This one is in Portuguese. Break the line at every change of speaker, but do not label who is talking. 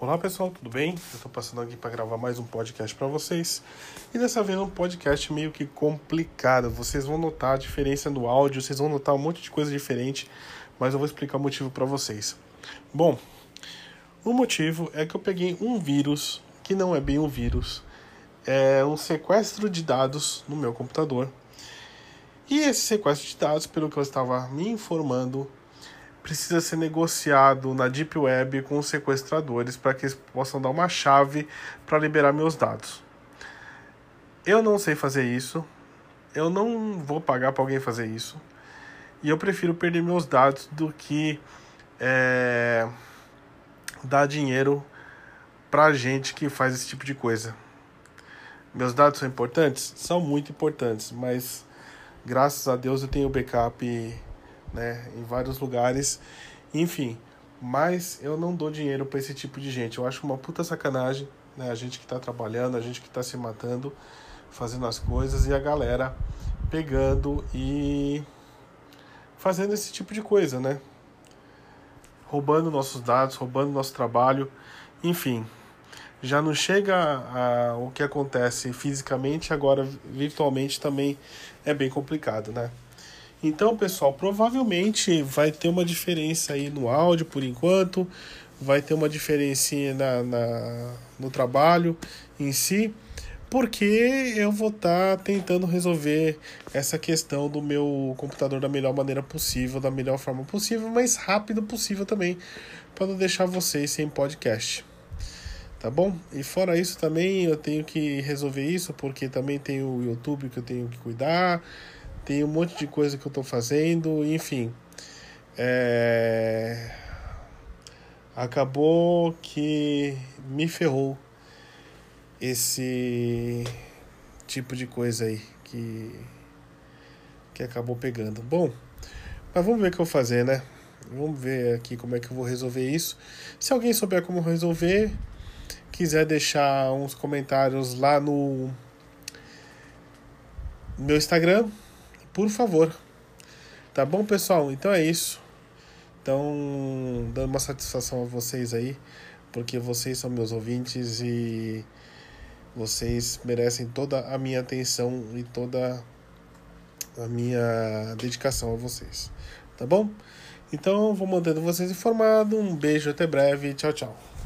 Olá pessoal, tudo bem? Eu estou passando aqui para gravar mais um podcast para vocês. E dessa vez é um podcast meio que complicado. Vocês vão notar a diferença no áudio, vocês vão notar um monte de coisa diferente, mas eu vou explicar o motivo para vocês. Bom, o motivo é que eu peguei um vírus, que não é bem um vírus, é um sequestro de dados no meu computador. E esse sequestro de dados, pelo que eu estava me informando, precisa ser negociado na Deep Web com os sequestradores para que eles possam dar uma chave para liberar meus dados. Eu não sei fazer isso, eu não vou pagar para alguém fazer isso, e eu prefiro perder meus dados do que é, dar dinheiro para gente que faz esse tipo de coisa. Meus dados são importantes? São muito importantes, mas graças a Deus eu tenho backup né, em vários lugares, enfim. Mas eu não dou dinheiro para esse tipo de gente. Eu acho uma puta sacanagem, né, a gente que está trabalhando, a gente que está se matando, fazendo as coisas e a galera pegando e fazendo esse tipo de coisa, né? Roubando nossos dados, roubando nosso trabalho, enfim. Já não chega a, o que acontece fisicamente, agora virtualmente também é bem complicado, né? Então, pessoal, provavelmente vai ter uma diferença aí no áudio por enquanto, vai ter uma diferença na, na no trabalho em si, porque eu vou estar tá tentando resolver essa questão do meu computador da melhor maneira possível, da melhor forma possível, mais rápido possível também, para não deixar vocês sem podcast. Tá bom? E fora isso também eu tenho que resolver isso, porque também tem o YouTube que eu tenho que cuidar tem um monte de coisa que eu estou fazendo, enfim. É... Acabou que me ferrou esse tipo de coisa aí que, que acabou pegando. Bom, mas vamos ver o que eu vou fazer, né? Vamos ver aqui como é que eu vou resolver isso. Se alguém souber como resolver, quiser deixar uns comentários lá no meu Instagram, por favor. Tá bom, pessoal? Então é isso. Então, dando uma satisfação a vocês aí, porque vocês são meus ouvintes e vocês merecem toda a minha atenção e toda a minha dedicação a vocês. Tá bom? Então, vou mantendo vocês informados. Um beijo, até breve. Tchau, tchau.